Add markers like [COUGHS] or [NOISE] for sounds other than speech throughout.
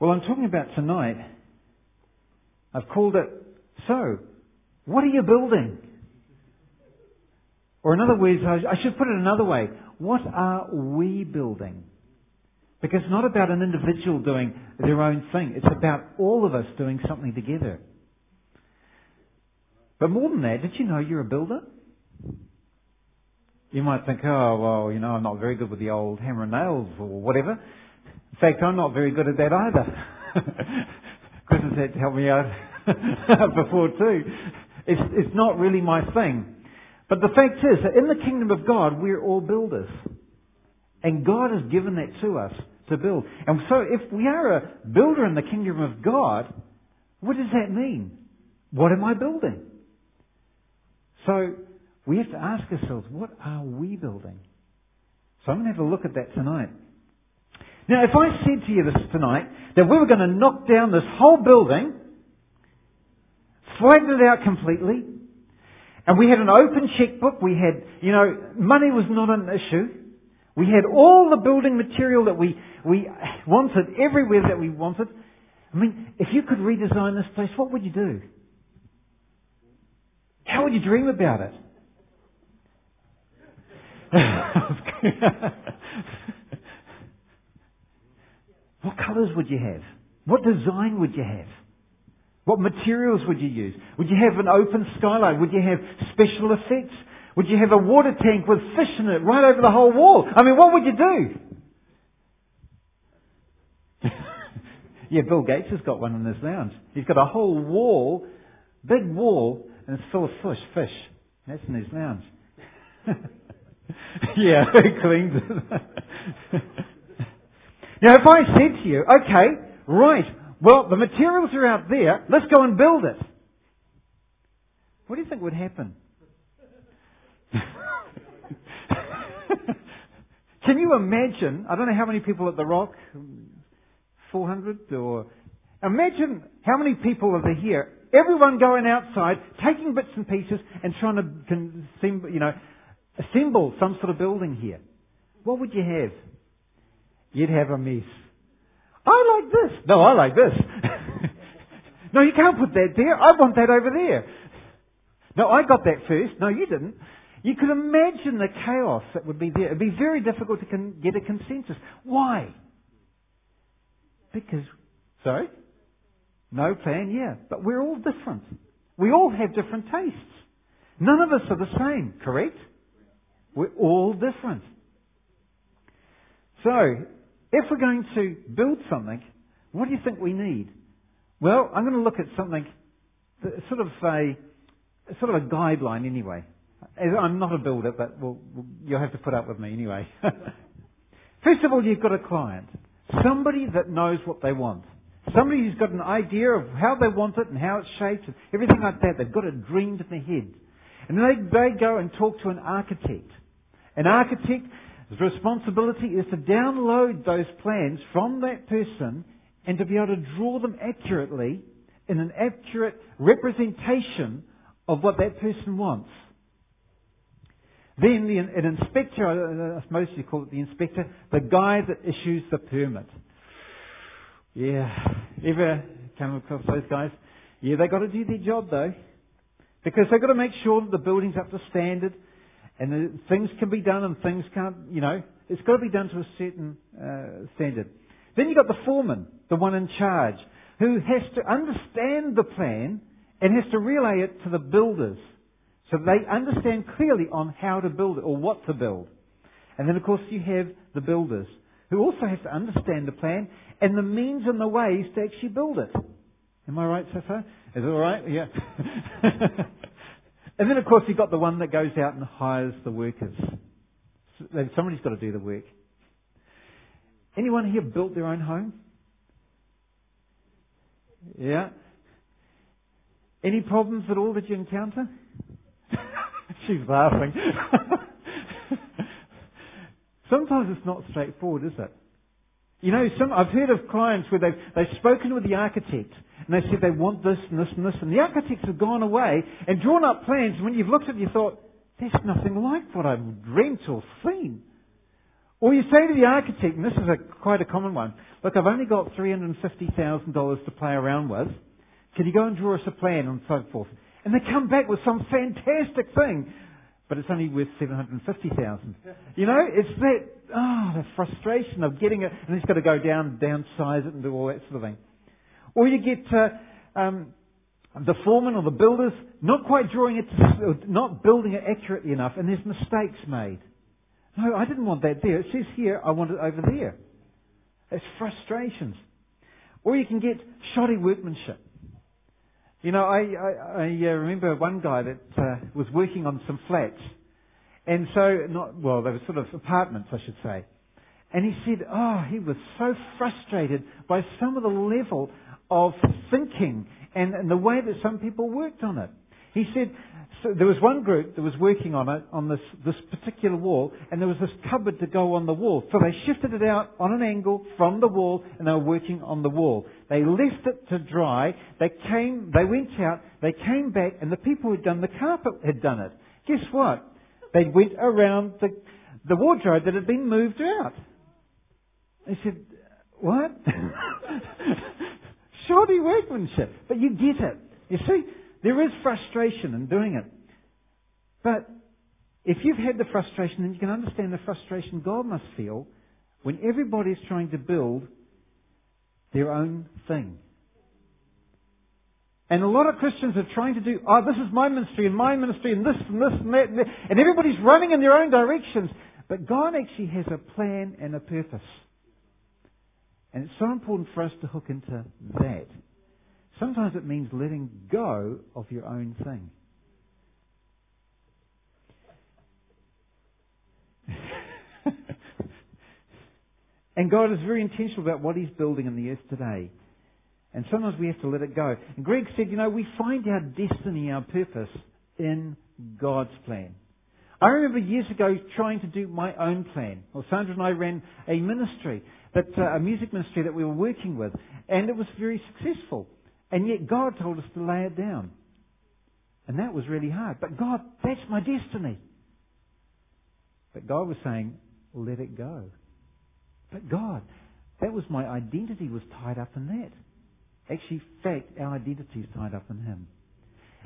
Well, I'm talking about tonight. I've called it, so, what are you building? Or in other words, I should put it another way. What are we building? Because it's not about an individual doing their own thing. It's about all of us doing something together. But more than that, did you know you're a builder? You might think, oh, well, you know, I'm not very good with the old hammer and nails or whatever. Fact, I'm not very good at that either. [LAUGHS] Chris has had to help me out [LAUGHS] before too. It's, it's not really my thing. But the fact is that in the kingdom of God, we're all builders. And God has given that to us to build. And so if we are a builder in the kingdom of God, what does that mean? What am I building? So we have to ask ourselves, what are we building? So I'm going to have a look at that tonight. Now, if I said to you this tonight that we were going to knock down this whole building, flatten it out completely, and we had an open checkbook, we had, you know, money was not an issue, we had all the building material that we, we wanted everywhere that we wanted. I mean, if you could redesign this place, what would you do? How would you dream about it? [LAUGHS] [LAUGHS] what colours would you have? What design would you have? What materials would you use? Would you have an open skylight? Would you have special effects? Would you have a water tank with fish in it right over the whole wall? I mean, what would you do? [LAUGHS] yeah, Bill Gates has got one in his lounge. He's got a whole wall, big wall, and it's full of fish. Fish. That's in his lounge. [LAUGHS] yeah, [LAUGHS] he cleans it. Now, if I said to you, okay, right, well, the materials are out there, let's go and build it. What do you think would happen? [LAUGHS] Can you imagine? I don't know how many people at the Rock, 400 or. Imagine how many people are here. Everyone going outside, taking bits and pieces, and trying to, you know, assemble some sort of building here. What would you have? You'd have a mess. I like this. No, I like this. [LAUGHS] no, you can't put that there. I want that over there. No, I got that first. No, you didn't. You could imagine the chaos that would be there. It would be very difficult to con- get a consensus. Why? Because, sorry? No plan, yeah. But we're all different. We all have different tastes. None of us are the same, correct? We're all different. So, if we're going to build something, what do you think we need? Well, I'm going to look at something, sort of a, sort of a guideline anyway. I'm not a builder, but we'll, you'll have to put up with me anyway. [LAUGHS] First of all, you've got a client. Somebody that knows what they want. Somebody who's got an idea of how they want it and how it's shaped and everything like that. They've got it dreamed in their head. And they, they go and talk to an architect. An architect's responsibility is to download those plans from that person and to be able to draw them accurately in an accurate representation of what that person wants. Then the, an inspector, I suppose you call it the inspector, the guy that issues the permit. Yeah. Ever come across those guys? Yeah, they got to do their job though. Because they've got to make sure that the building's up to standard and things can be done and things can't, you know, it's got to be done to a certain uh, standard. Then you've got the foreman, the one in charge, who has to understand the plan and has to relay it to the builders. So they understand clearly on how to build it or what to build. And then of course you have the builders who also have to understand the plan and the means and the ways to actually build it. Am I right so far? Is it alright? Yeah. [LAUGHS] and then of course you've got the one that goes out and hires the workers. Somebody's got to do the work. Anyone here built their own home? Yeah. Any problems at all that you encounter? [LAUGHS] She's laughing. [LAUGHS] Sometimes it's not straightforward, is it? You know, some, I've heard of clients where they've, they've spoken with the architect and they said they want this and this and this and the architects have gone away and drawn up plans and when you've looked at it you thought, there's nothing like what I've dreamt or seen. Or you say to the architect, and this is a, quite a common one, look, I've only got $350,000 to play around with. Can you go and draw us a plan and so forth? And they come back with some fantastic thing, but it's only worth 750,000. You know, it's that, oh, the frustration of getting it, and it's got to go down, downsize it and do all that sort of thing. Or you get, uh, um, the foreman or the builders not quite drawing it, not building it accurately enough, and there's mistakes made. No, I didn't want that there. It says here, I want it over there. It's frustrations. Or you can get shoddy workmanship. You know, I, I, I uh, remember one guy that uh, was working on some flats. And so, not, well, they were sort of apartments, I should say. And he said, oh, he was so frustrated by some of the level of thinking and, and the way that some people worked on it. He said, so there was one group that was working on it, on this, this particular wall, and there was this cupboard to go on the wall. So they shifted it out on an angle from the wall, and they were working on the wall. They left it to dry, they came, they went out, they came back, and the people who'd done the carpet had done it. Guess what? They went around the, the wardrobe that had been moved out. They said, what? [LAUGHS] Shoddy workmanship. But you get it. You see, there is frustration in doing it. But if you've had the frustration, then you can understand the frustration God must feel when everybody's trying to build their own thing. And a lot of Christians are trying to do, oh, this is my ministry and my ministry and this and this and that and, that, and everybody's running in their own directions. But God actually has a plan and a purpose. And it's so important for us to hook into that. Sometimes it means letting go of your own thing. [LAUGHS] and God is very intentional about what He's building in the earth today. And sometimes we have to let it go. And Greg said, you know, we find our destiny, our purpose in God's plan. I remember years ago trying to do my own plan. Well, Sandra and I ran a ministry, that, uh, a music ministry that we were working with, and it was very successful. And yet God told us to lay it down. And that was really hard. But God, that's my destiny. But God was saying, let it go. But God, that was my identity was tied up in that. Actually, fact, our identity is tied up in Him.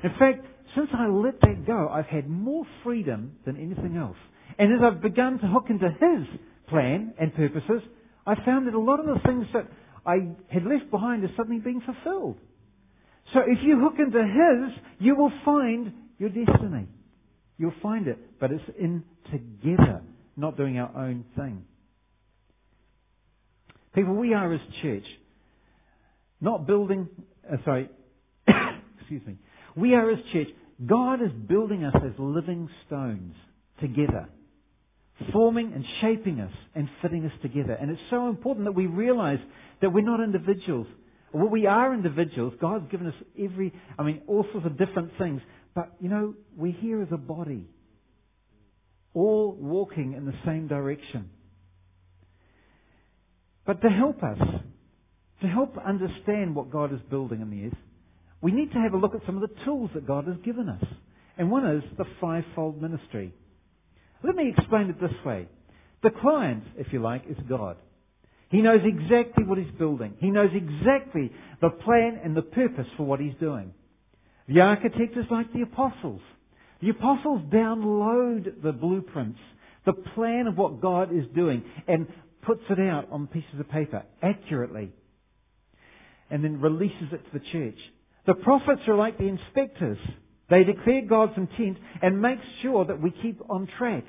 In fact, since I let that go, I've had more freedom than anything else. And as I've begun to hook into His plan and purposes, I found that a lot of the things that I had left behind are suddenly being fulfilled. So if you hook into His, you will find your destiny. You'll find it, but it's in together, not doing our own thing. People, we are as church, not building, uh, sorry, [COUGHS] excuse me. We are as church, God is building us as living stones together, forming and shaping us and fitting us together. And it's so important that we realize that we're not individuals. Well, we are individuals. God's given us every, I mean, all sorts of different things. But, you know, we're here as a body, all walking in the same direction. But to help us, to help understand what God is building in the earth, we need to have a look at some of the tools that God has given us. And one is the fivefold ministry. Let me explain it this way. The client, if you like, is God. He knows exactly what he's building. He knows exactly the plan and the purpose for what he's doing. The architect is like the apostles. The apostles download the blueprints, the plan of what God is doing, and puts it out on pieces of paper accurately, and then releases it to the church. The prophets are like the inspectors. They declare God's intent and make sure that we keep on track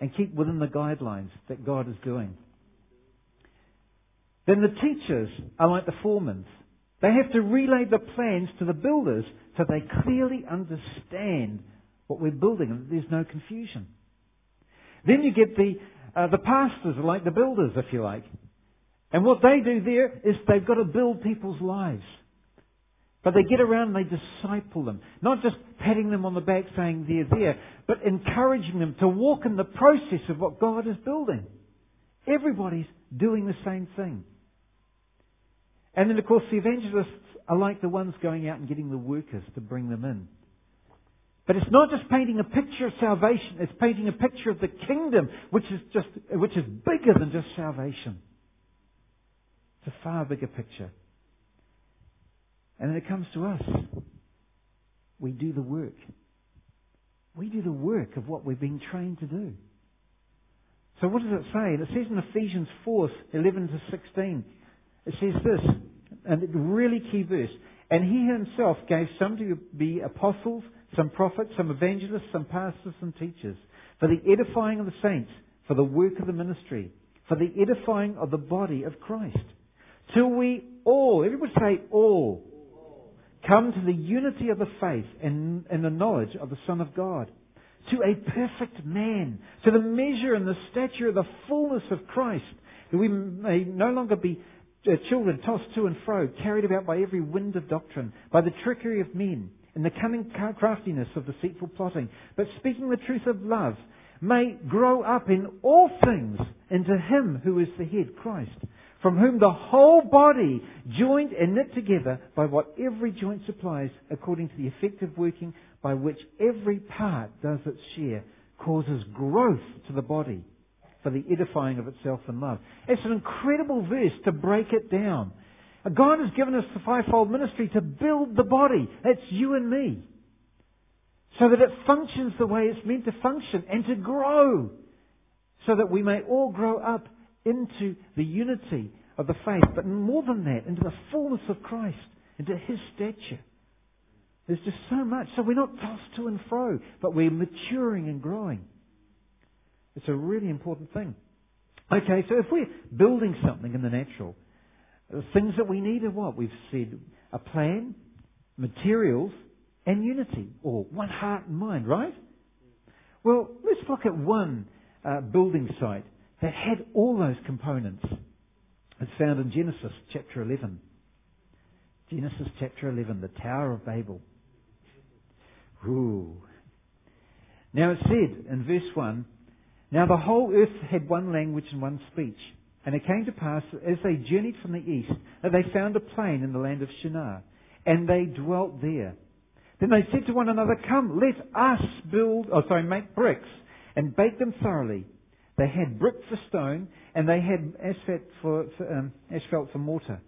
and keep within the guidelines that God is doing. Then the teachers are like the foremen. They have to relay the plans to the builders so they clearly understand what we're building and there's no confusion. Then you get the, uh, the pastors are like the builders, if you like. And what they do there is they've got to build people's lives. But they get around and they disciple them. Not just patting them on the back saying they're there, but encouraging them to walk in the process of what God is building. Everybody's doing the same thing. And then, of course, the evangelists are like the ones going out and getting the workers to bring them in. But it's not just painting a picture of salvation, it's painting a picture of the kingdom, which is just, which is bigger than just salvation. It's a far bigger picture. And then it comes to us. We do the work. We do the work of what we're being trained to do. So what does it say? It says in Ephesians 4, 11 to 16, it says this, and really key verse, and he himself gave some to be apostles, some prophets, some evangelists, some pastors and teachers, for the edifying of the saints, for the work of the ministry, for the edifying of the body of Christ. Till we all, everybody say all, come to the unity of the faith and, and the knowledge of the Son of God, to a perfect man, to the measure and the stature of the fullness of Christ, that we may no longer be Uh, children tossed to and fro, carried about by every wind of doctrine, by the trickery of men, and the cunning craftiness of deceitful plotting, but speaking the truth of love, may grow up in all things into Him who is the head, Christ, from whom the whole body, joined and knit together by what every joint supplies, according to the effective working by which every part does its share, causes growth to the body for the edifying of itself in love. It's an incredible verse to break it down. God has given us the fivefold ministry to build the body. That's you and me. So that it functions the way it's meant to function and to grow. So that we may all grow up into the unity of the faith, but more than that, into the fullness of Christ, into His stature. There's just so much. So we're not tossed to and fro, but we're maturing and growing. It's a really important thing. Okay, so if we're building something in the natural, the things that we need are what? We've said a plan, materials, and unity, or one heart and mind, right? Well, let's look at one uh, building site that had all those components. It's found in Genesis chapter 11. Genesis chapter 11, the Tower of Babel. Ooh. Now it said in verse 1 now the whole earth had one language and one speech. And it came to pass, as they journeyed from the east, that they found a plain in the land of Shinar. And they dwelt there. Then they said to one another, Come, let us build, oh sorry, make bricks, and bake them thoroughly. They had brick for stone, and they had asphalt for, for um, asphalt for mortar.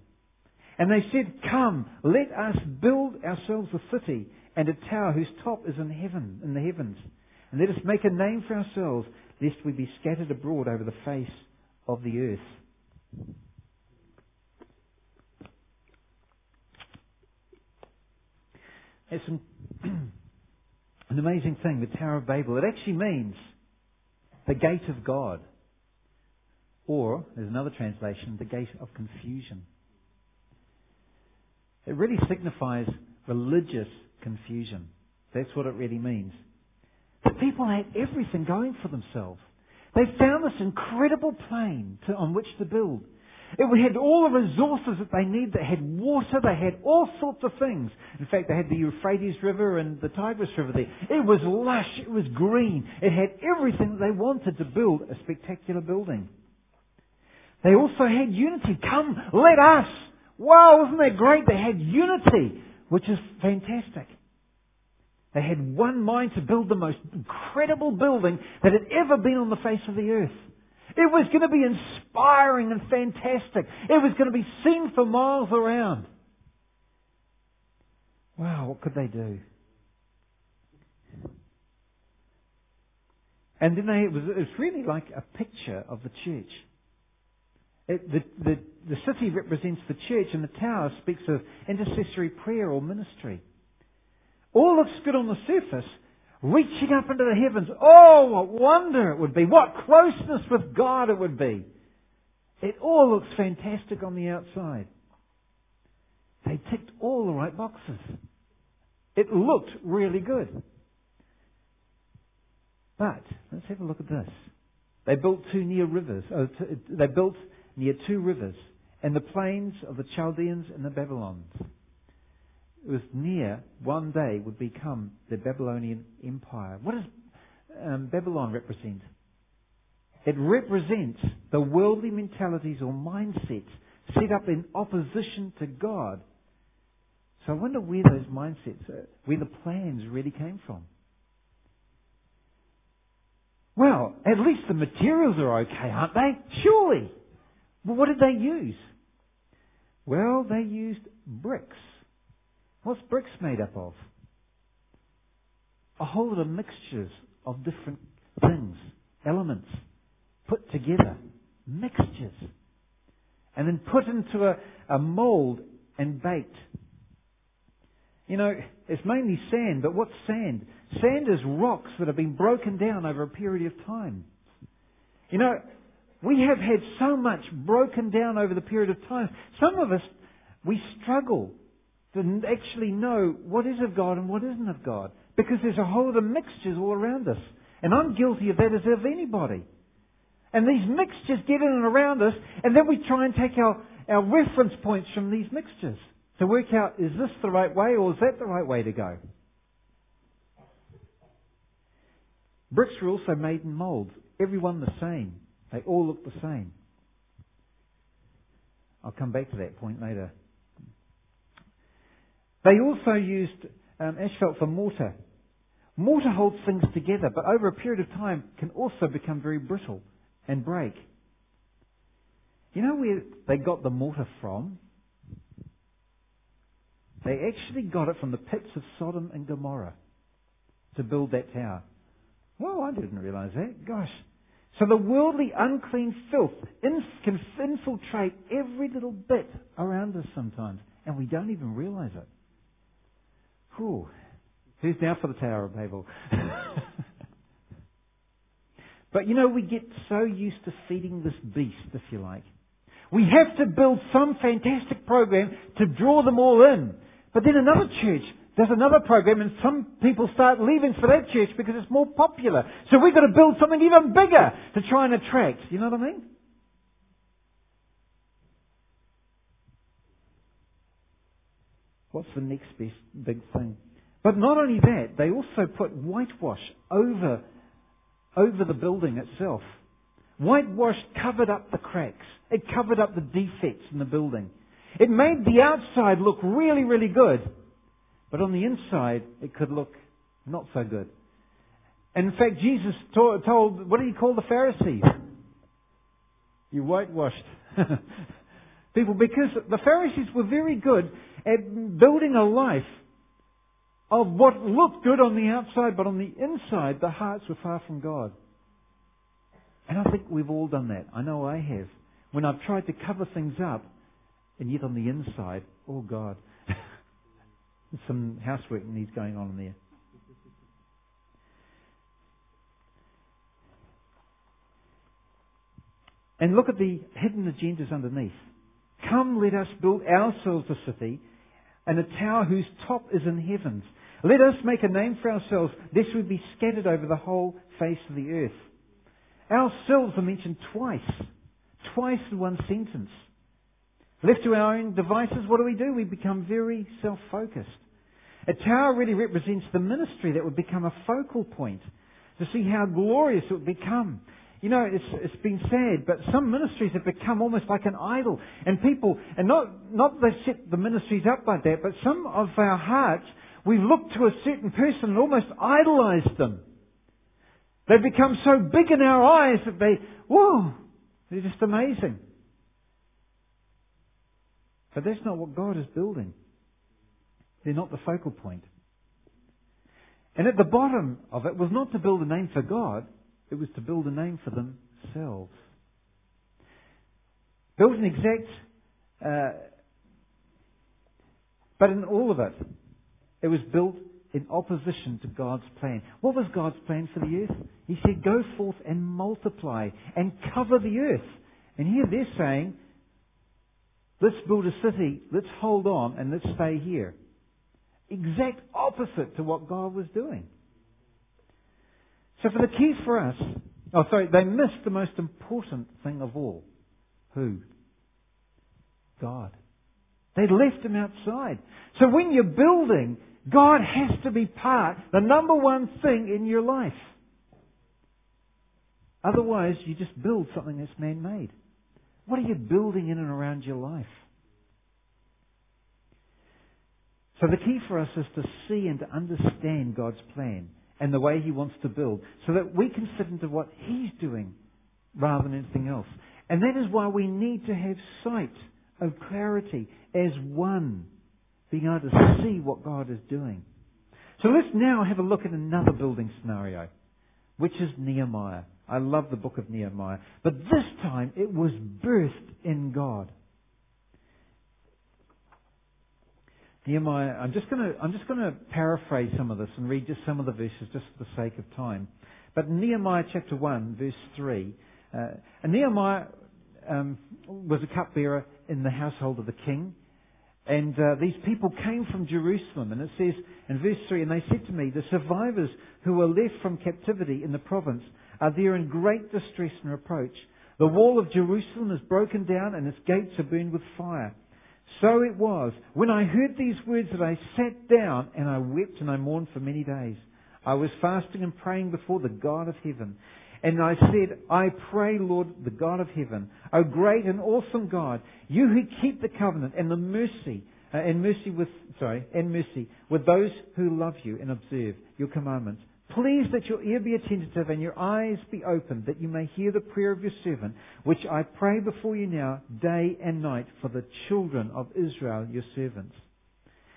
And they said, Come, let us build ourselves a city, and a tower whose top is in heaven, in the heavens. And let us make a name for ourselves, lest we be scattered abroad over the face of the earth. It's an, [CLEARS THROAT] an amazing thing, the Tower of Babel. It actually means the gate of God. Or, there's another translation, the gate of confusion. It really signifies religious confusion. That's what it really means. The people had everything going for themselves. They found this incredible plain to, on which to build. It had all the resources that they need. They had water. They had all sorts of things. In fact, they had the Euphrates River and the Tigris River there. It was lush. It was green. It had everything that they wanted to build a spectacular building. They also had unity. Come, let us. Wow, wasn't that great? They had unity, which is fantastic. They had one mind to build the most incredible building that had ever been on the face of the earth. It was going to be inspiring and fantastic. It was going to be seen for miles around. Wow, what could they do? And then they, it, was, it was really like a picture of the church. It, the, the, the city represents the church, and the tower speaks of intercessory prayer or ministry. All looks good on the surface, reaching up into the heavens. Oh, what wonder it would be. What closeness with God it would be. It all looks fantastic on the outside. They ticked all the right boxes. It looked really good. But, let's have a look at this. They built two near rivers. Oh, they built near two rivers, and the plains of the Chaldeans and the Babylons it was near one day would become the Babylonian Empire. What does um, Babylon represent? It represents the worldly mentalities or mindsets set up in opposition to God. So I wonder where those mindsets, are, where the plans really came from. Well, at least the materials are okay, aren't they? Surely. But what did they use? Well, they used bricks. What's bricks made up of? A whole lot of mixtures of different things, elements, put together. Mixtures. And then put into a, a mold and baked. You know, it's mainly sand, but what's sand? Sand is rocks that have been broken down over a period of time. You know, we have had so much broken down over the period of time. Some of us, we struggle to actually know what is of God and what isn't of God. Because there's a whole of mixtures all around us. And I'm guilty of that as of anybody. And these mixtures get in and around us, and then we try and take our, our reference points from these mixtures to work out, is this the right way or is that the right way to go? Bricks were also made in moulds, every one the same. They all look the same. I'll come back to that point later. They also used um, asphalt for mortar. Mortar holds things together, but over a period of time can also become very brittle and break. You know where they got the mortar from? They actually got it from the pits of Sodom and Gomorrah to build that tower. Well, I didn't realize that. Gosh. So the worldly unclean filth can infiltrate every little bit around us sometimes, and we don't even realize it. Whew. Who's down for the Tower of Babel? [LAUGHS] but you know, we get so used to feeding this beast, if you like. We have to build some fantastic program to draw them all in. But then another church does another program and some people start leaving for that church because it's more popular. So we've got to build something even bigger to try and attract. You know what I mean? What's the next best big thing? But not only that, they also put whitewash over, over the building itself. Whitewash covered up the cracks. It covered up the defects in the building. It made the outside look really, really good. But on the inside, it could look not so good. And in fact, Jesus told, what did he call the Pharisees? You whitewashed [LAUGHS] people because the Pharisees were very good at building a life of what looked good on the outside, but on the inside, the hearts were far from God. And I think we've all done that. I know I have. When I've tried to cover things up, and yet on the inside, oh God, [LAUGHS] some housework needs going on in there. And look at the hidden agendas underneath. Come, let us build ourselves a city and a tower whose top is in heavens. Let us make a name for ourselves, lest we be scattered over the whole face of the earth. Ourselves are mentioned twice. Twice in one sentence. Left to our own devices, what do we do? We become very self-focused. A tower really represents the ministry that would become a focal point to see how glorious it would become. You know, it's, it's been said, but some ministries have become almost like an idol. And people, and not, not they set the ministries up like that, but some of our hearts, we look to a certain person and almost idolize them. They've become so big in our eyes that they, whoa, they're just amazing. But that's not what God is building. They're not the focal point. And at the bottom of it was not to build a name for God, it was to build a name for themselves. Built an exact, uh, but in all of it, it was built in opposition to God's plan. What was God's plan for the earth? He said, go forth and multiply and cover the earth. And here they're saying, Let's build a city, let's hold on, and let's stay here. Exact opposite to what God was doing. So for the keys for us, oh sorry, they missed the most important thing of all. Who? God. They left him outside. So when you're building, God has to be part, the number one thing in your life. Otherwise, you just build something that's man-made. What are you building in and around your life? So the key for us is to see and to understand God's plan and the way He wants to build so that we can fit into what He's doing rather than anything else. And that is why we need to have sight of clarity as one, being able to see what God is doing. So let's now have a look at another building scenario, which is Nehemiah. I love the book of Nehemiah. But this time it was birthed in God. Nehemiah, I'm just going to, I'm just going to paraphrase some of this and read just some of the verses just for the sake of time. But Nehemiah chapter 1, verse 3, uh, and Nehemiah um, was a cupbearer in the household of the king. And uh, these people came from Jerusalem, and it says in verse 3, and they said to me, The survivors who were left from captivity in the province are there in great distress and reproach. The wall of Jerusalem is broken down, and its gates are burned with fire. So it was, when I heard these words, that I sat down, and I wept and I mourned for many days. I was fasting and praying before the God of heaven. And I said, I pray, Lord, the God of heaven, O great and awesome God, you who keep the covenant and the mercy, uh, and mercy with, sorry, and mercy with those who love you and observe your commandments. Please let your ear be attentive and your eyes be open that you may hear the prayer of your servant, which I pray before you now, day and night, for the children of Israel, your servants.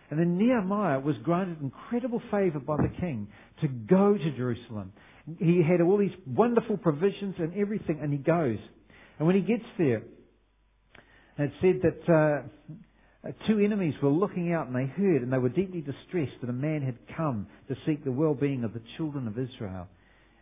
And then Nehemiah was granted incredible favour by the king to go to Jerusalem he had all these wonderful provisions and everything, and he goes. And when he gets there, it said that uh, two enemies were looking out, and they heard, and they were deeply distressed that a man had come to seek the well-being of the children of Israel.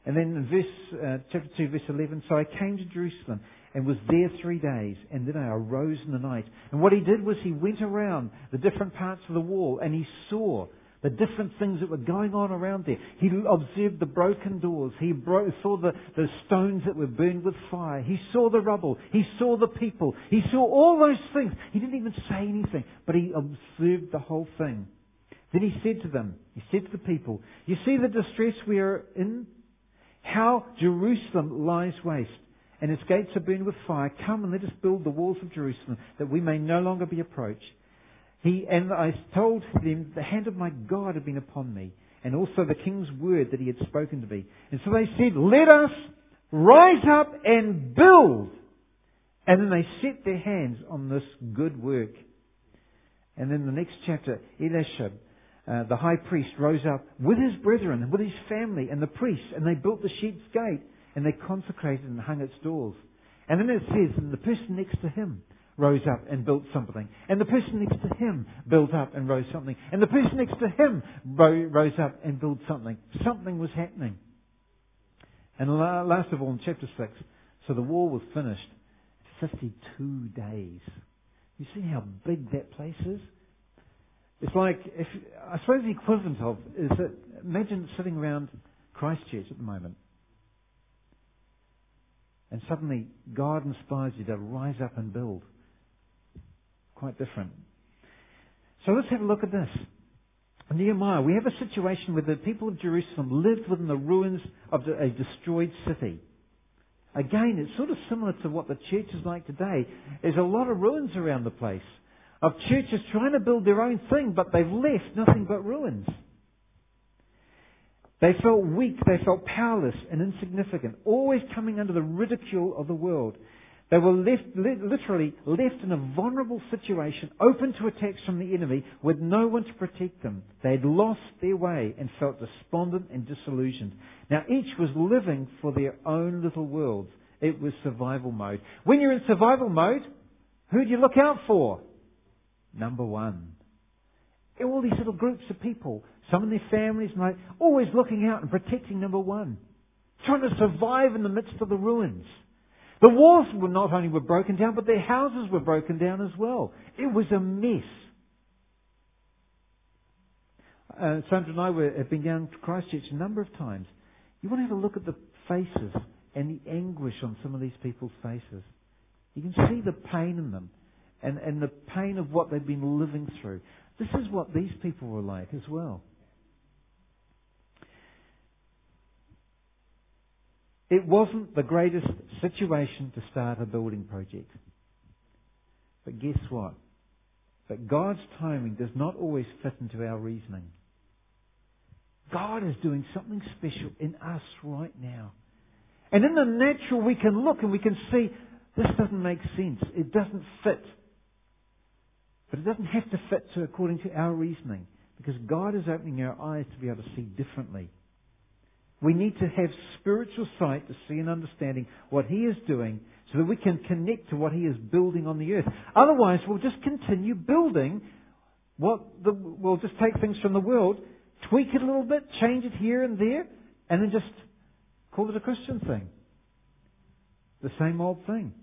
And then in verse, uh, chapter 2, verse 11, so I came to Jerusalem and was there three days, and then I arose in the night. And what he did was he went around the different parts of the wall, and he saw the different things that were going on around there. He observed the broken doors. He bro- saw the, the stones that were burned with fire. He saw the rubble. He saw the people. He saw all those things. He didn't even say anything, but he observed the whole thing. Then he said to them, he said to the people, You see the distress we are in? How Jerusalem lies waste, and its gates are burned with fire. Come and let us build the walls of Jerusalem, that we may no longer be approached. He, and I told them, the hand of my God had been upon me, and also the king's word that he had spoken to me. And so they said, let us rise up and build. And then they set their hands on this good work. And then the next chapter, Eliashib, uh, the high priest, rose up with his brethren, and with his family, and the priests, and they built the sheep's gate, and they consecrated and hung its doors. And then it says, and the person next to him, rose up and built something. And the person next to him built up and rose something. And the person next to him rose up and built something. Something was happening. And last of all, in chapter 6, so the wall was finished 52 days. You see how big that place is? It's like, if, I suppose the equivalent of is that, imagine sitting around Christchurch at the moment. And suddenly God inspires you to rise up and build quite different. So let's have a look at this. Nehemiah, we have a situation where the people of Jerusalem lived within the ruins of a destroyed city. Again, it's sort of similar to what the church is like today. There's a lot of ruins around the place of churches trying to build their own thing, but they've left nothing but ruins. They felt weak, they felt powerless and insignificant, always coming under the ridicule of the world. They were left, literally left in a vulnerable situation, open to attacks from the enemy, with no one to protect them. They had lost their way and felt despondent and disillusioned. Now each was living for their own little worlds. It was survival mode. When you're in survival mode, who do you look out for? Number one. All these little groups of people, some in their families, mate, always looking out and protecting number one. Trying to survive in the midst of the ruins. The walls were not only were broken down, but their houses were broken down as well. It was a mess. Uh, Sandra and I were, have been down to Christchurch a number of times. You want to have a look at the faces and the anguish on some of these people's faces. You can see the pain in them and, and the pain of what they've been living through. This is what these people were like as well. It wasn't the greatest situation to start a building project. But guess what? But God's timing does not always fit into our reasoning. God is doing something special in us right now. And in the natural, we can look and we can see this doesn't make sense. It doesn't fit. But it doesn't have to fit to according to our reasoning because God is opening our eyes to be able to see differently. We need to have spiritual sight to see and understanding what He is doing so that we can connect to what He is building on the earth. Otherwise, we'll just continue building what the, we'll just take things from the world, tweak it a little bit, change it here and there, and then just call it a Christian thing. The same old thing.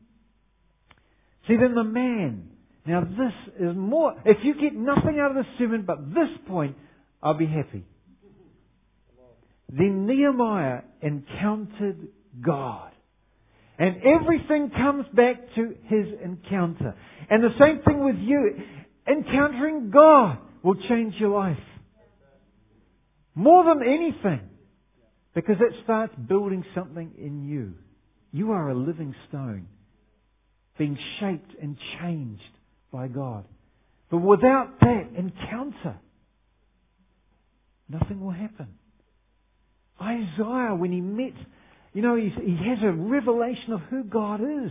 See, then the man. Now this is more, if you get nothing out of the sermon but this point, I'll be happy. Then Nehemiah encountered God. And everything comes back to his encounter. And the same thing with you. Encountering God will change your life. More than anything. Because it starts building something in you. You are a living stone. Being shaped and changed by God. But without that encounter, nothing will happen. Isaiah, when he met, you know, he has a revelation of who God is.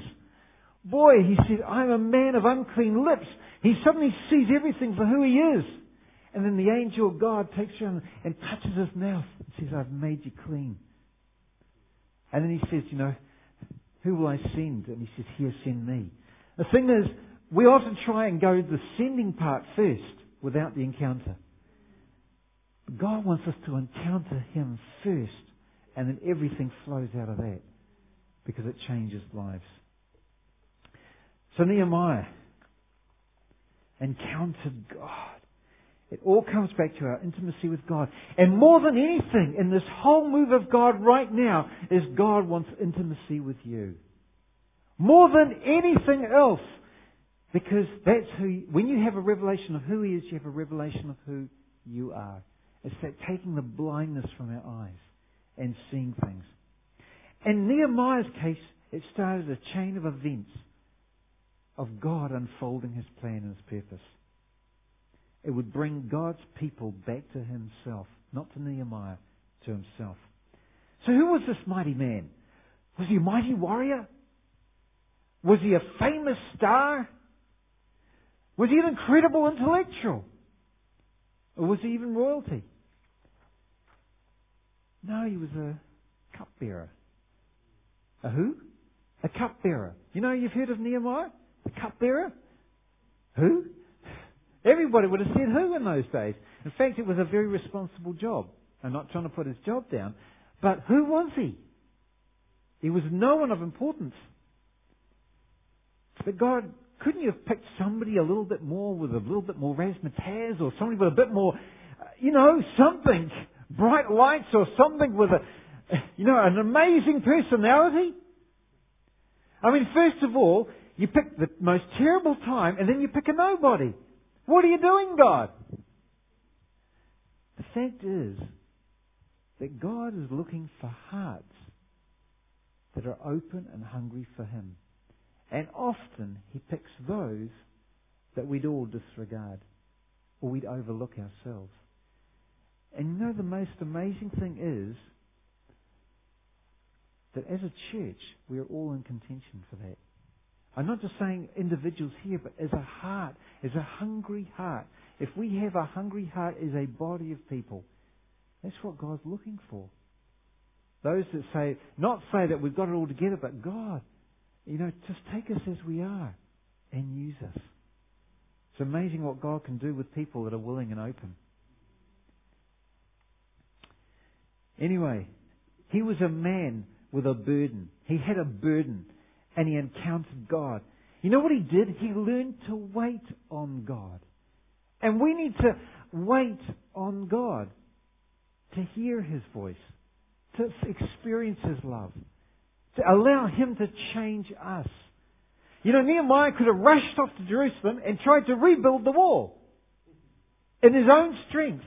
Boy, he said, I'm a man of unclean lips. He suddenly sees everything for who he is. And then the angel of God takes him and touches his mouth and says, I've made you clean. And then he says, you know, who will I send? And he says, here, send me. The thing is, we often try and go the sending part first without the encounter. God wants us to encounter Him first, and then everything flows out of that because it changes lives. So Nehemiah encountered God. It all comes back to our intimacy with God. And more than anything, in this whole move of God right now, is God wants intimacy with you. More than anything else. Because that's who, when you have a revelation of who He is, you have a revelation of who you are. It's that taking the blindness from our eyes and seeing things. In Nehemiah's case, it started a chain of events of God unfolding His plan and His purpose. It would bring God's people back to Himself, not to Nehemiah, to Himself. So who was this mighty man? Was he a mighty warrior? Was he a famous star? Was he an incredible intellectual? Or was he even royalty? No, he was a cupbearer. A who? A cupbearer. You know, you've heard of Nehemiah? The cupbearer? Who? Everybody would have said who in those days. In fact, it was a very responsible job. I'm not trying to put his job down, but who was he? He was no one of importance. But God, couldn't you have picked somebody a little bit more with a little bit more razzmatazz or somebody with a bit more, uh, you know, something bright lights or something with a, you know, an amazing personality? I mean, first of all, you pick the most terrible time and then you pick a nobody. What are you doing, God? The fact is that God is looking for hearts that are open and hungry for Him. And often He picks those that we'd all disregard or we'd overlook ourselves. And you know the most amazing thing is that as a church, we are all in contention for that. I'm not just saying individuals here, but as a heart, as a hungry heart. If we have a hungry heart as a body of people, that's what God's looking for. Those that say, not say that we've got it all together, but God, you know, just take us as we are and use us. It's amazing what God can do with people that are willing and open. Anyway, he was a man with a burden. He had a burden and he encountered God. You know what he did? He learned to wait on God. And we need to wait on God to hear his voice, to experience his love, to allow him to change us. You know, Nehemiah could have rushed off to Jerusalem and tried to rebuild the wall in his own strength,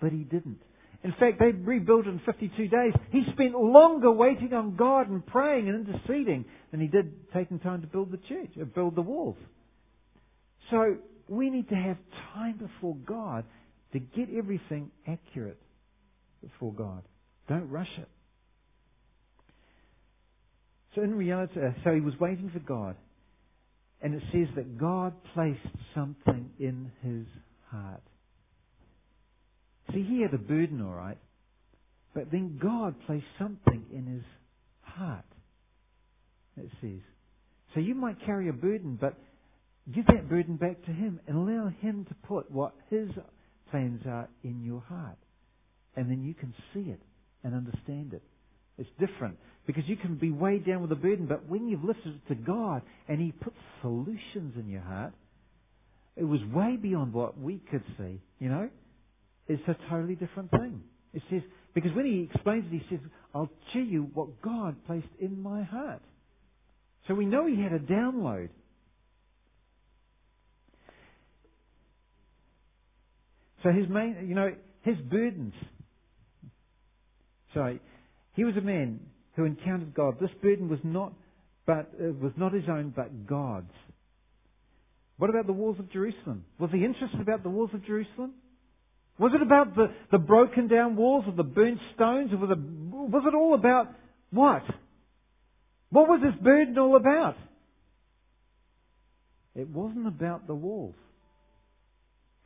but he didn't. In fact, they rebuilt in 52 days. He spent longer waiting on God and praying and interceding than he did taking time to build the church, or uh, build the walls. So we need to have time before God to get everything accurate. before God. Don't rush it. So in reality, uh, so he was waiting for God. And it says that God placed something in his heart. See, he had a burden, all right. But then God placed something in his heart. It says. So you might carry a burden, but give that burden back to him and allow him to put what his plans are in your heart. And then you can see it and understand it. It's different because you can be weighed down with a burden, but when you've lifted it to God and He puts solutions in your heart, it was way beyond what we could see, you know? It's a totally different thing. It says, because when He explains it, He says, I'll tell you what God placed in my heart. So we know He had a download. So his main, you know, his burdens. Sorry, he was a man who encountered God. This burden was not, but uh, was not his own, but God's. What about the walls of Jerusalem? Was he interested about the walls of Jerusalem? Was it about the, the broken down walls or the burnt stones? Or was it, was it all about what? What was this burden all about? It wasn't about the walls.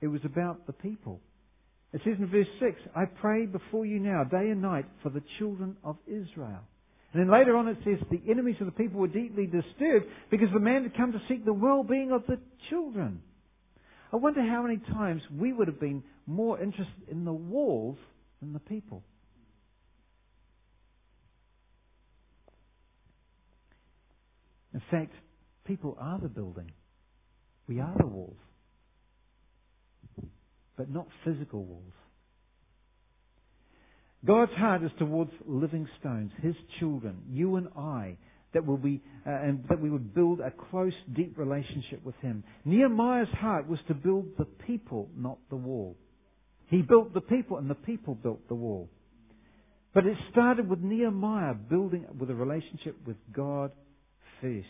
It was about the people. It says in verse 6, I pray before you now, day and night, for the children of Israel. And then later on it says, the enemies of the people were deeply disturbed because the man had come to seek the well-being of the children. I wonder how many times we would have been more interested in the walls than the people. In fact, people are the building. We are the walls but not physical walls. God's heart is towards living stones, His children, you and I, that will be, uh, and that we would build a close, deep relationship with Him. Nehemiah's heart was to build the people, not the wall. He built the people, and the people built the wall. But it started with Nehemiah building with a relationship with God first.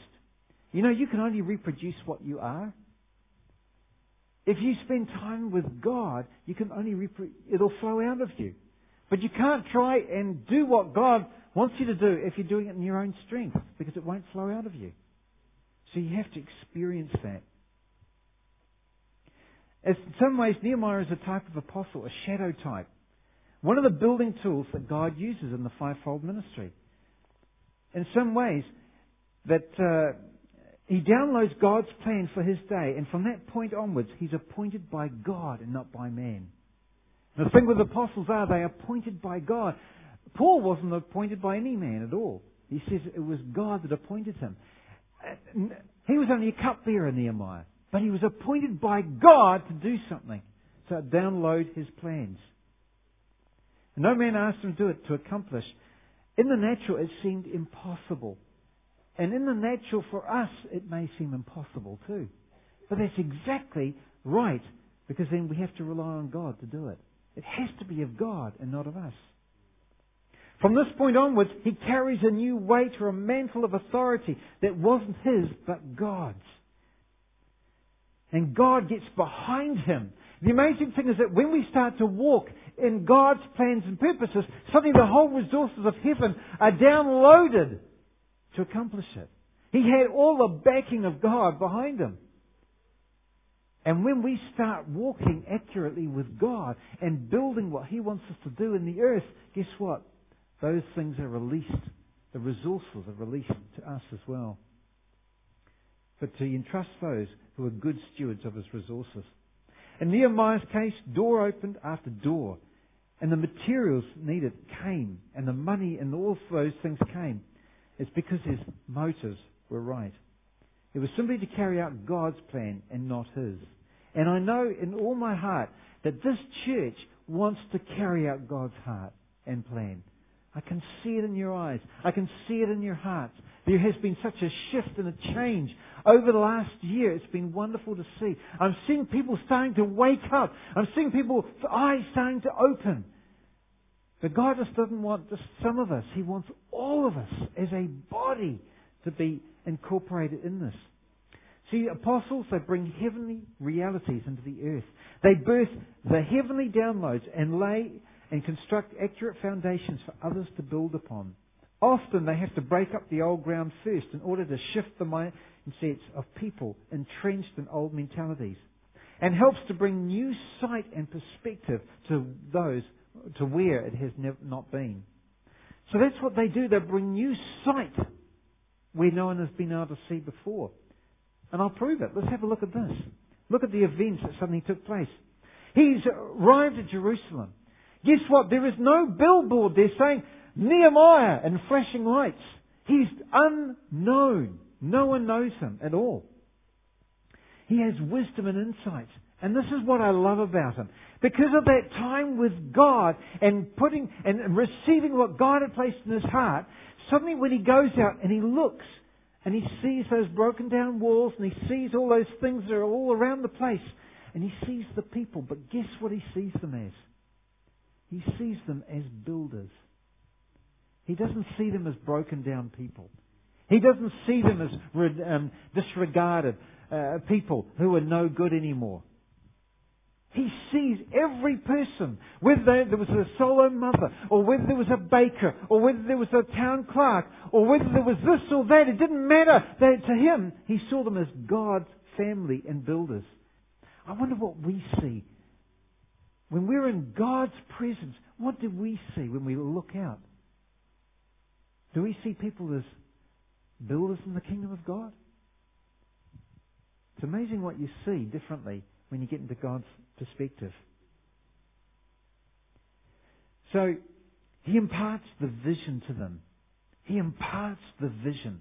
You know, you can only reproduce what you are. If you spend time with God, you can only repro- it'll flow out of you. But you can't try and do what God wants you to do if you're doing it in your own strength, because it won't flow out of you. So you have to experience that. As in some ways, Nehemiah is a type of apostle, a shadow type. One of the building tools that God uses in the fivefold ministry. In some ways, that uh, he downloads God's plan for his day, and from that point onwards, he's appointed by God and not by man. the thing with apostles are, they are appointed by God. Paul wasn't appointed by any man at all. He says it was God that appointed him. Uh, he was only a cupbearer, Nehemiah, but he was appointed by God to do something. to download his plans. no man asked him to do it to accomplish. In the natural, it seemed impossible. And in the natural, for us, it may seem impossible too. But that's exactly right, because then we have to rely on God to do it. It has to be of God and not of us. From this point onwards, he carries a new weight or a mantle of authority that wasn't his, but God's. And God gets behind him. The amazing thing is that when we start to walk in God's plans and purposes, suddenly the whole resources of heaven are downloaded to accomplish it. He had all the backing of God behind him. And when we start walking accurately with God and building what He wants us to do in the earth, guess what? Those things are released. The resources are released to us as well. But to entrust those who are good stewards of His resources. In Nehemiah's case, door opened after door. And the materials needed came. And the money and all those things came. It's because his motives were right. It was simply to carry out God's plan and not his. And I know in all my heart that this church wants to carry out God's heart and plan. I can see it in your eyes. I can see it in your hearts. There has been such a shift and a change over the last year. It's been wonderful to see. I'm seeing people starting to wake up. I'm seeing people's eyes starting to open. But God just doesn't want just some of us. He wants all of us as a body to be incorporated in this. See, apostles, they bring heavenly realities into the earth. They birth the heavenly downloads and lay and construct accurate foundations for others to build upon. Often they have to break up the old ground first in order to shift the mindsets of people entrenched in old mentalities and helps to bring new sight and perspective to those to where it has not been. So that's what they do. They bring new sight where no one has been able to see before. And I'll prove it. Let's have a look at this. Look at the events that suddenly took place. He's arrived at Jerusalem. Guess what? There is no billboard there saying Nehemiah and flashing lights. He's unknown. No one knows him at all. He has wisdom and insight. And this is what I love about him. Because of that time with God and putting and receiving what God had placed in his heart, suddenly when he goes out and he looks and he sees those broken down walls and he sees all those things that are all around the place and he sees the people, but guess what he sees them as? He sees them as builders. He doesn't see them as broken down people. He doesn't see them as um, disregarded uh, people who are no good anymore. He sees every person, whether there was a solo mother, or whether there was a baker, or whether there was a town clerk, or whether there was this or that. It didn't matter. They, to him, he saw them as God's family and builders. I wonder what we see. When we're in God's presence, what do we see when we look out? Do we see people as builders in the kingdom of God? It's amazing what you see differently when you get into God's perspective. So, He imparts the vision to them. He imparts the vision.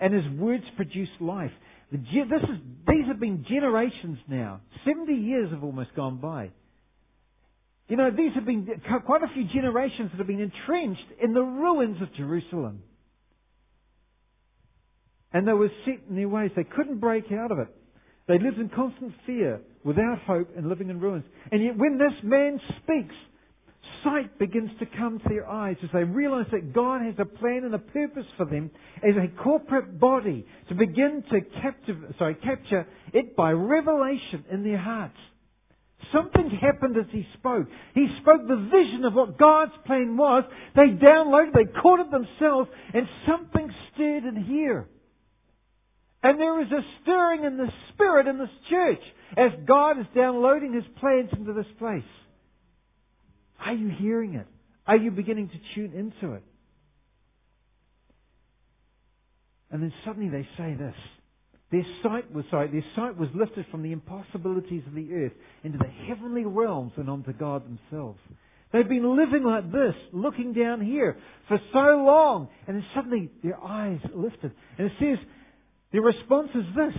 And His words produce life. This is, these have been generations now. 70 years have almost gone by. You know, these have been quite a few generations that have been entrenched in the ruins of Jerusalem. And they were set in their ways. They couldn't break out of it. They lived in constant fear, without hope, and living in ruins. And yet when this man speaks, sight begins to come to their eyes as they realize that God has a plan and a purpose for them as a corporate body to begin to captive, sorry, capture it by revelation in their hearts. Something happened as he spoke. He spoke the vision of what God's plan was. They downloaded, they caught it themselves, and something stirred in here. And there is a stirring in the Spirit in this church as God is downloading His plans into this place. Are you hearing it? Are you beginning to tune into it? And then suddenly they say this. Their sight was sorry, their sight was lifted from the impossibilities of the earth into the heavenly realms and onto God themselves. They've been living like this, looking down here for so long, and then suddenly their eyes lifted. And it says, the response is this.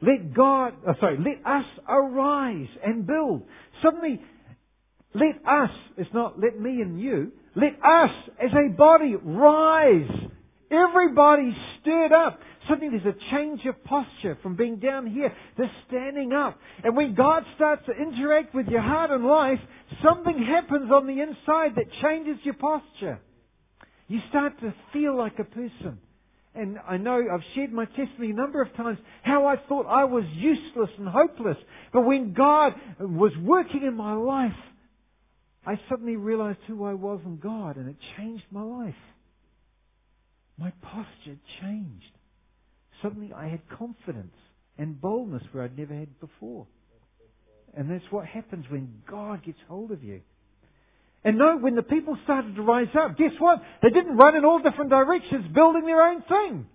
Let God, oh, sorry, let us arise and build. Suddenly, let us, it's not let me and you, let us as a body rise. Everybody stirred up. Suddenly there's a change of posture from being down here to standing up. And when God starts to interact with your heart and life, something happens on the inside that changes your posture. You start to feel like a person. And I know I've shared my testimony a number of times how I thought I was useless and hopeless. But when God was working in my life, I suddenly realized who I was in God and it changed my life. My posture changed. Suddenly I had confidence and boldness where I'd never had before. And that's what happens when God gets hold of you. And no, when the people started to rise up, guess what? They didn't run in all different directions building their own thing.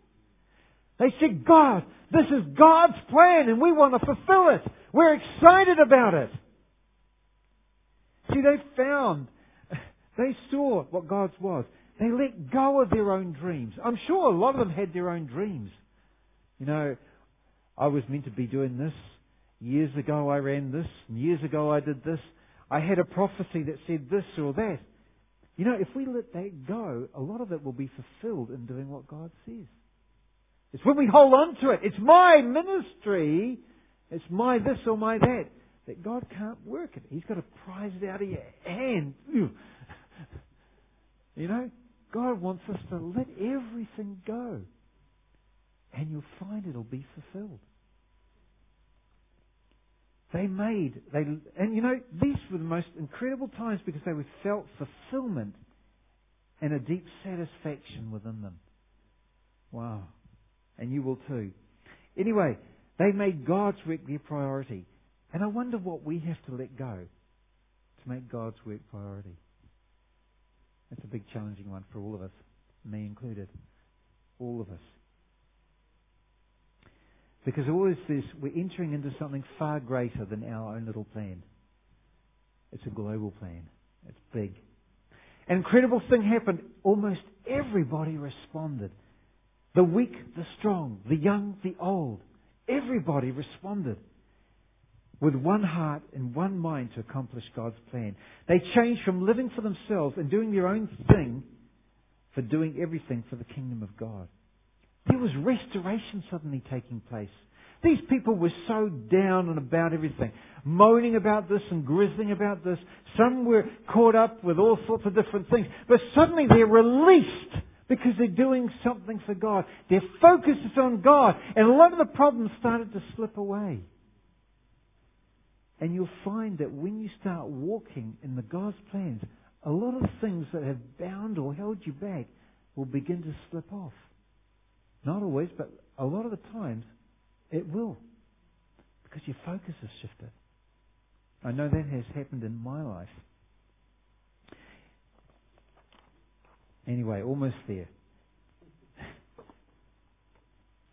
They said, God, this is God's plan and we want to fulfill it. We're excited about it. See, they found, [LAUGHS] they saw what God's was. They let go of their own dreams. I'm sure a lot of them had their own dreams. You know, I was meant to be doing this. Years ago I ran this. Years ago I did this. I had a prophecy that said this or that. You know, if we let that go, a lot of it will be fulfilled in doing what God says. It's when we hold on to it. It's my ministry. It's my this or my that. That God can't work it. He's got to prize it out of your hand. [LAUGHS] You know, God wants us to let everything go. And you'll find it'll be fulfilled. They made, they, and you know, these were the most incredible times because they felt fulfillment and a deep satisfaction within them. Wow. And you will too. Anyway, they made God's work their priority. And I wonder what we have to let go to make God's work priority. That's a big challenging one for all of us, me included. All of us. Because all this we're entering into something far greater than our own little plan. It's a global plan. It's big. An incredible thing happened. Almost everybody responded. The weak, the strong, the young, the old. Everybody responded with one heart and one mind to accomplish God's plan. They changed from living for themselves and doing their own thing for doing everything for the kingdom of God. There was restoration suddenly taking place. These people were so down and about everything, moaning about this and grizzling about this. Some were caught up with all sorts of different things. But suddenly they're released because they're doing something for God. Their focus is on God. And a lot of the problems started to slip away. And you'll find that when you start walking in the God's plans, a lot of things that have bound or held you back will begin to slip off. Not always, but a lot of the times it will. Because your focus has shifted. I know that has happened in my life. Anyway, almost there.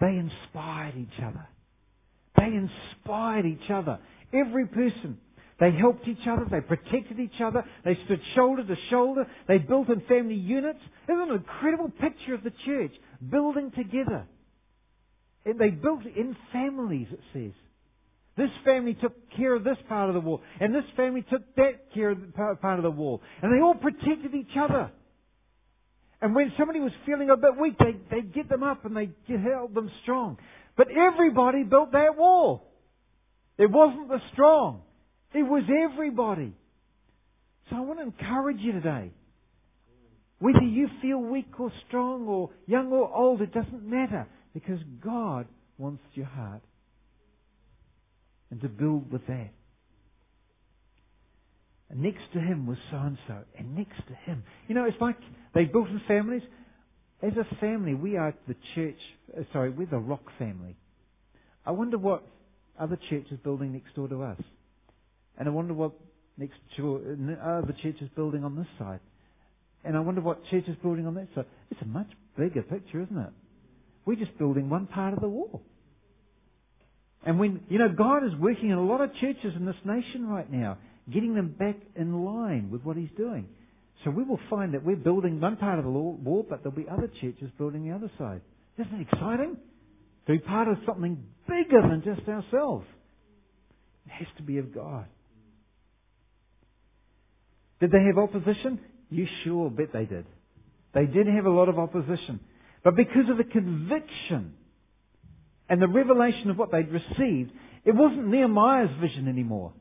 They inspired each other. They inspired each other. Every person. They helped each other. They protected each other. They stood shoulder to shoulder. They built in family units. Isn't an incredible picture of the church building together? And they built in families, it says. This family took care of this part of the wall, and this family took that care of part of the wall. And they all protected each other. And when somebody was feeling a bit weak, they, they'd get them up and they held them strong. But everybody built that wall. It wasn't the strong. It was everybody. So I want to encourage you today. Whether you feel weak or strong or young or old, it doesn't matter. Because God wants your heart. And to build with that. And next to him was so and so. And next to him. You know, it's like they built in families. As a family, we are the church, uh, sorry, we're the rock family. I wonder what other churches building next door to us. And I wonder what next door, other churches building on this side. And I wonder what church is building on that side. It's a much bigger picture, isn't it? We're just building one part of the wall. And when, you know, God is working in a lot of churches in this nation right now, getting them back in line with what He's doing. So we will find that we're building one part of the wall, but there'll be other churches building the other side. Isn't it exciting? To be part of something bigger than just ourselves. It has to be of God. Did they have opposition? You sure bet they did. They did have a lot of opposition. But because of the conviction and the revelation of what they'd received, it wasn't Nehemiah's vision anymore.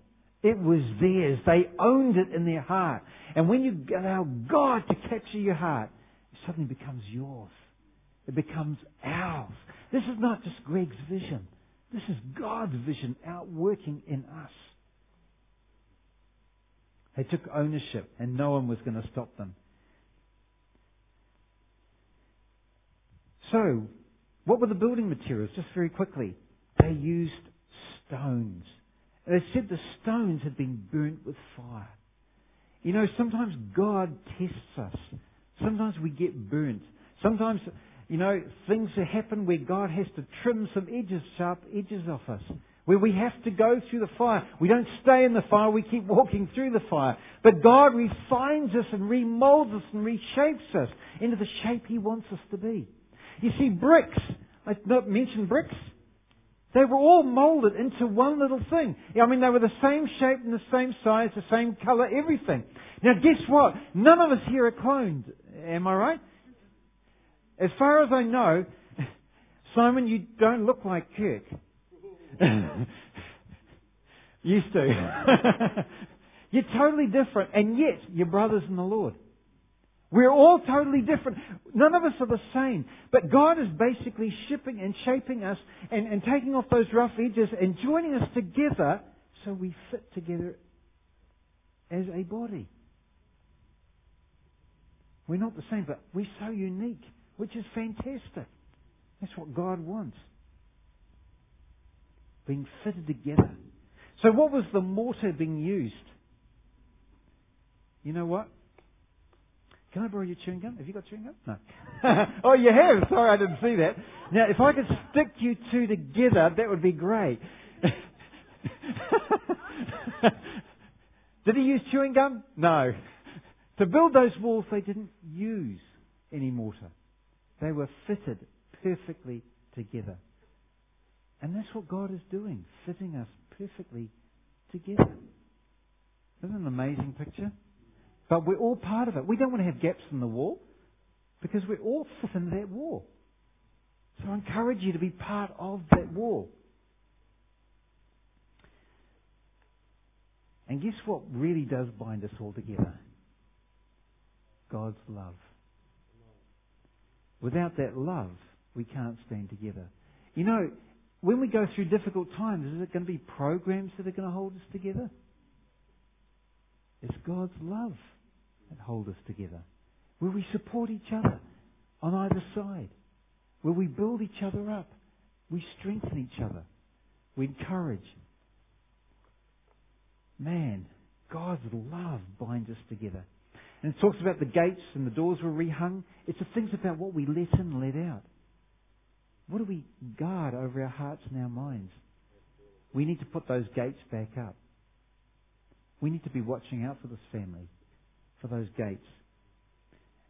It was theirs. They owned it in their heart. And when you allow God to capture your heart, it suddenly becomes yours. It becomes ours. This is not just Greg's vision. This is God's vision outworking in us. They took ownership and no one was going to stop them. So, what were the building materials? Just very quickly. They used stones. They said the stones had been burnt with fire. You know, sometimes God tests us. Sometimes we get burnt. Sometimes, you know, things happen where God has to trim some edges, sharp edges off us. Where we have to go through the fire. We don't stay in the fire, we keep walking through the fire. But God refines us and remolds us and reshapes us into the shape He wants us to be. You see, bricks, I not mention bricks, they were all molded into one little thing. I mean, they were the same shape and the same size, the same color, everything. Now, guess what? None of us here are cloned. Am I right? As far as I know, [LAUGHS] Simon, you don't look like Kirk. [LAUGHS] Used to. [LAUGHS] you're totally different, and yet you're brothers in the Lord. We're all totally different. None of us are the same. But God is basically shipping and shaping us and, and taking off those rough edges and joining us together so we fit together as a body. We're not the same, but we're so unique, which is fantastic. That's what God wants. Being fitted together. So what was the mortar being used? You know what? Can I borrow your chewing gum? Have you got chewing gum? No. [LAUGHS] oh, you have? Sorry, I didn't see that. Now, if I could stick you two together, that would be great. [LAUGHS] Did he use chewing gum? No. To build those walls, they didn't use any mortar. They were fitted perfectly together. And that's what God is doing, fitting us perfectly together. Isn't an amazing picture? But we're all part of it. We don't want to have gaps in the wall because we're all fit in that wall. So I encourage you to be part of that wall. And guess what really does bind us all together? God's love. Without that love, we can't stand together. You know, when we go through difficult times, is it going to be programs that are going to hold us together? It's God's love that hold us together. Will we support each other on either side? Will we build each other up? We strengthen each other. We encourage. Man, God's love binds us together. And it talks about the gates and the doors were rehung. It's the things about what we let in and let out. What do we guard over our hearts and our minds? We need to put those gates back up. We need to be watching out for this family, for those gates.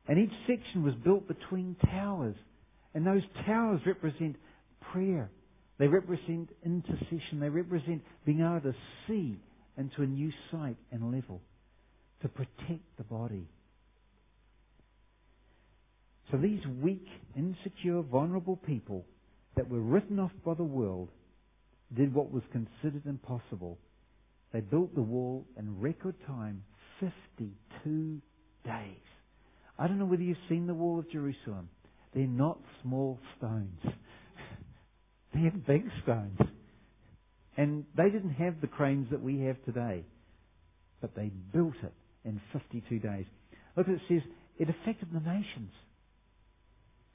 And each section was built between towers. And those towers represent prayer. They represent intercession. They represent being able to see into a new sight and level to protect the body. So these weak, insecure, vulnerable people that were written off by the world did what was considered impossible. They built the wall in record time, 52 days. I don't know whether you've seen the wall of Jerusalem. They're not small stones. [LAUGHS] They're big stones. And they didn't have the cranes that we have today. But they built it in 52 days. Look, it says it affected the nations.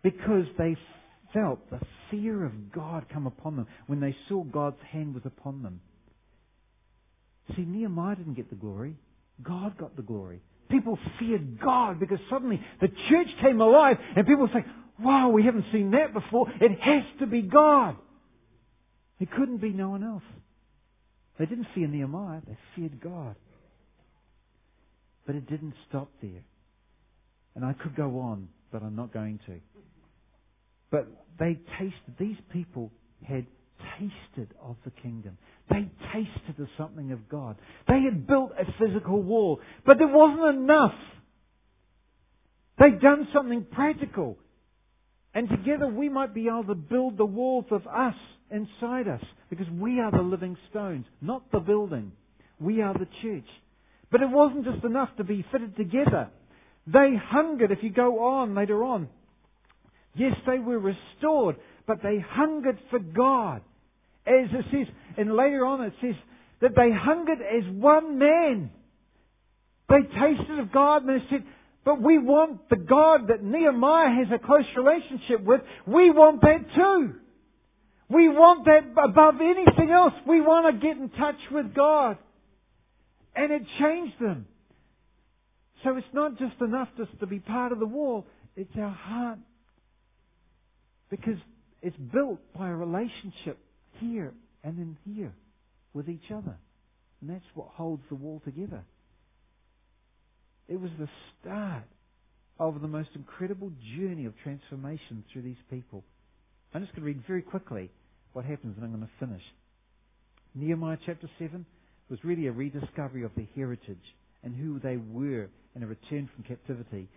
Because they felt the fear of God come upon them when they saw God's hand was upon them. See, Nehemiah didn't get the glory. God got the glory. People feared God because suddenly the church came alive and people say, wow, we haven't seen that before. It has to be God. It couldn't be no one else. They didn't fear Nehemiah, they feared God. But it didn't stop there. And I could go on, but I'm not going to. But they tasted, these people had tasted of the kingdom. They tasted of something of God. They had built a physical wall, but there wasn't enough. They'd done something practical. And together we might be able to build the walls of us inside us because we are the living stones, not the building. We are the church. But it wasn't just enough to be fitted together. They hungered, if you go on later on. Yes, they were restored, but they hungered for God. As it says, and later on it says that they hungered as one man. They tasted of God and they said, but we want the God that Nehemiah has a close relationship with, we want that too. We want that above anything else. We want to get in touch with God. And it changed them. So it's not just enough just to be part of the wall, it's our heart. Because it's built by a relationship here and in here with each other. And that's what holds the wall together. It was the start of the most incredible journey of transformation through these people. I'm just going to read very quickly what happens and I'm going to finish. Nehemiah chapter 7 was really a rediscovery of their heritage and who they were in a return from captivity.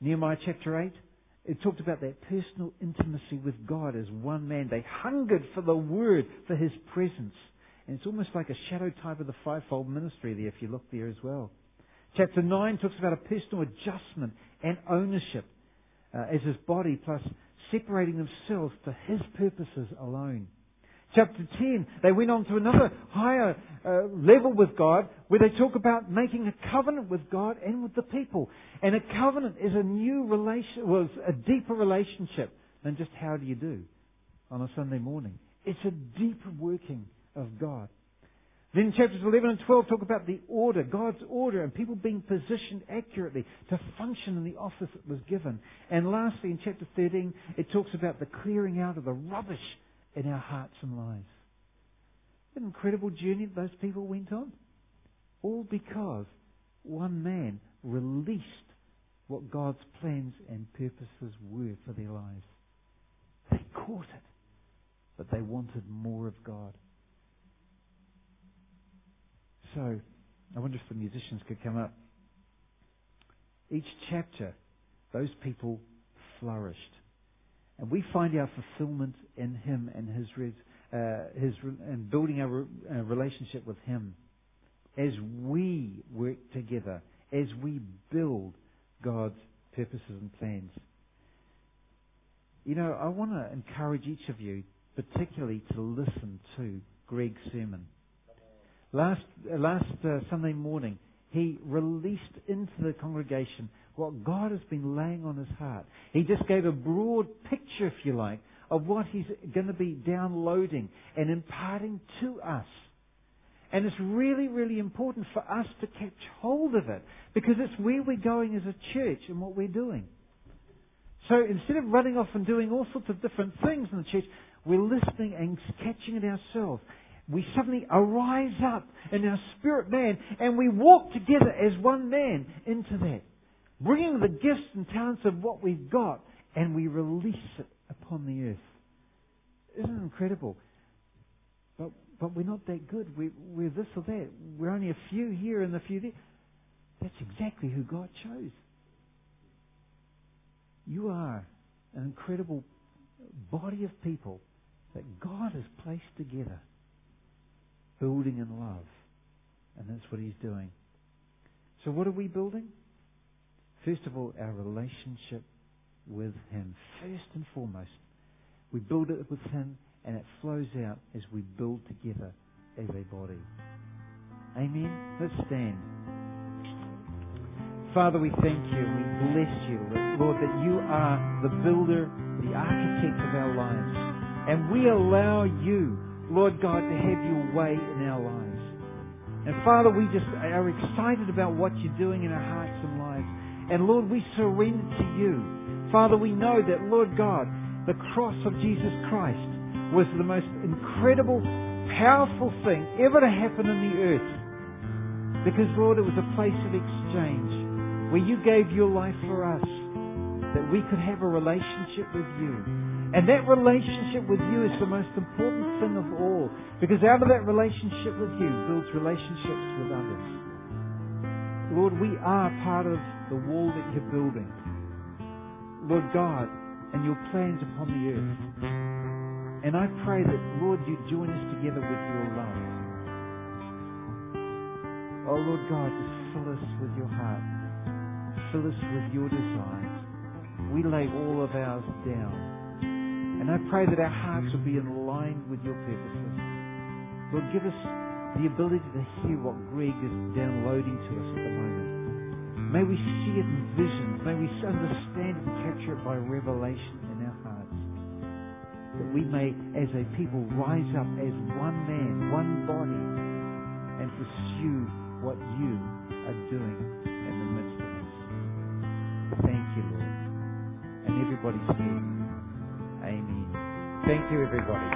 Nehemiah chapter 8, it talked about that personal intimacy with God as one man. They hungered for the Word, for His presence. And it's almost like a shadow type of the fivefold ministry there if you look there as well. Chapter 9 talks about a personal adjustment and ownership uh, as His body plus separating themselves for His purposes alone. Chapter 10, they went on to another higher uh, level with God where they talk about making a covenant with God and with the people. And a covenant is a new relation, was well, a deeper relationship than just how do you do on a Sunday morning. It's a deeper working of God. Then chapters 11 and 12 talk about the order, God's order, and people being positioned accurately to function in the office that was given. And lastly, in chapter 13, it talks about the clearing out of the rubbish in our hearts and lives. An incredible journey those people went on. All because one man released what God's plans and purposes were for their lives. They caught it, but they wanted more of God. So, I wonder if the musicians could come up. Each chapter, those people flourished. And we find our fulfillment in Him and His, uh, His and building our uh, relationship with Him as we work together, as we build God's purposes and plans. You know, I want to encourage each of you, particularly to listen to Greg's sermon. Last, uh, last uh, Sunday morning, he released into the congregation what God has been laying on his heart. He just gave a broad picture, if you like, of what he's going to be downloading and imparting to us. And it's really, really important for us to catch hold of it because it's where we're going as a church and what we're doing. So instead of running off and doing all sorts of different things in the church, we're listening and catching it ourselves we suddenly arise up in our spirit man and we walk together as one man into that, bringing the gifts and talents of what we've got and we release it upon the earth. Isn't it incredible? But, but we're not that good. We, we're this or that. We're only a few here and a few there. That's exactly who God chose. You are an incredible body of people that God has placed together building in love. And that's what he's doing. So what are we building? First of all, our relationship with him. First and foremost. We build it with him and it flows out as we build together as a body. Amen. Let's stand. Father, we thank you. We bless you, Lord, that you are the builder, the architect of our lives. And we allow you Lord God, to have your way in our lives. And Father, we just are excited about what you're doing in our hearts and lives. And Lord, we surrender to you. Father, we know that, Lord God, the cross of Jesus Christ was the most incredible, powerful thing ever to happen in the earth. Because, Lord, it was a place of exchange where you gave your life for us, that we could have a relationship with you. And that relationship with you is the most important thing of all. Because out of that relationship with you builds relationships with others. Lord, we are part of the wall that you're building. Lord God, and your plans upon the earth. And I pray that, Lord, you join us together with your love. Oh, Lord God, just fill us with your heart. Fill us with your desires. We lay all of ours down and I pray that our hearts will be in line with your purposes. Lord, give us the ability to hear what Greg is downloading to us at the moment. May we see it in visions. May we understand and capture it by revelation in our hearts. That we may, as a people, rise up as one man, one body, and pursue what you are doing in the midst of us. Thank you, Lord. And everybody's said, Amen. Thank you, everybody.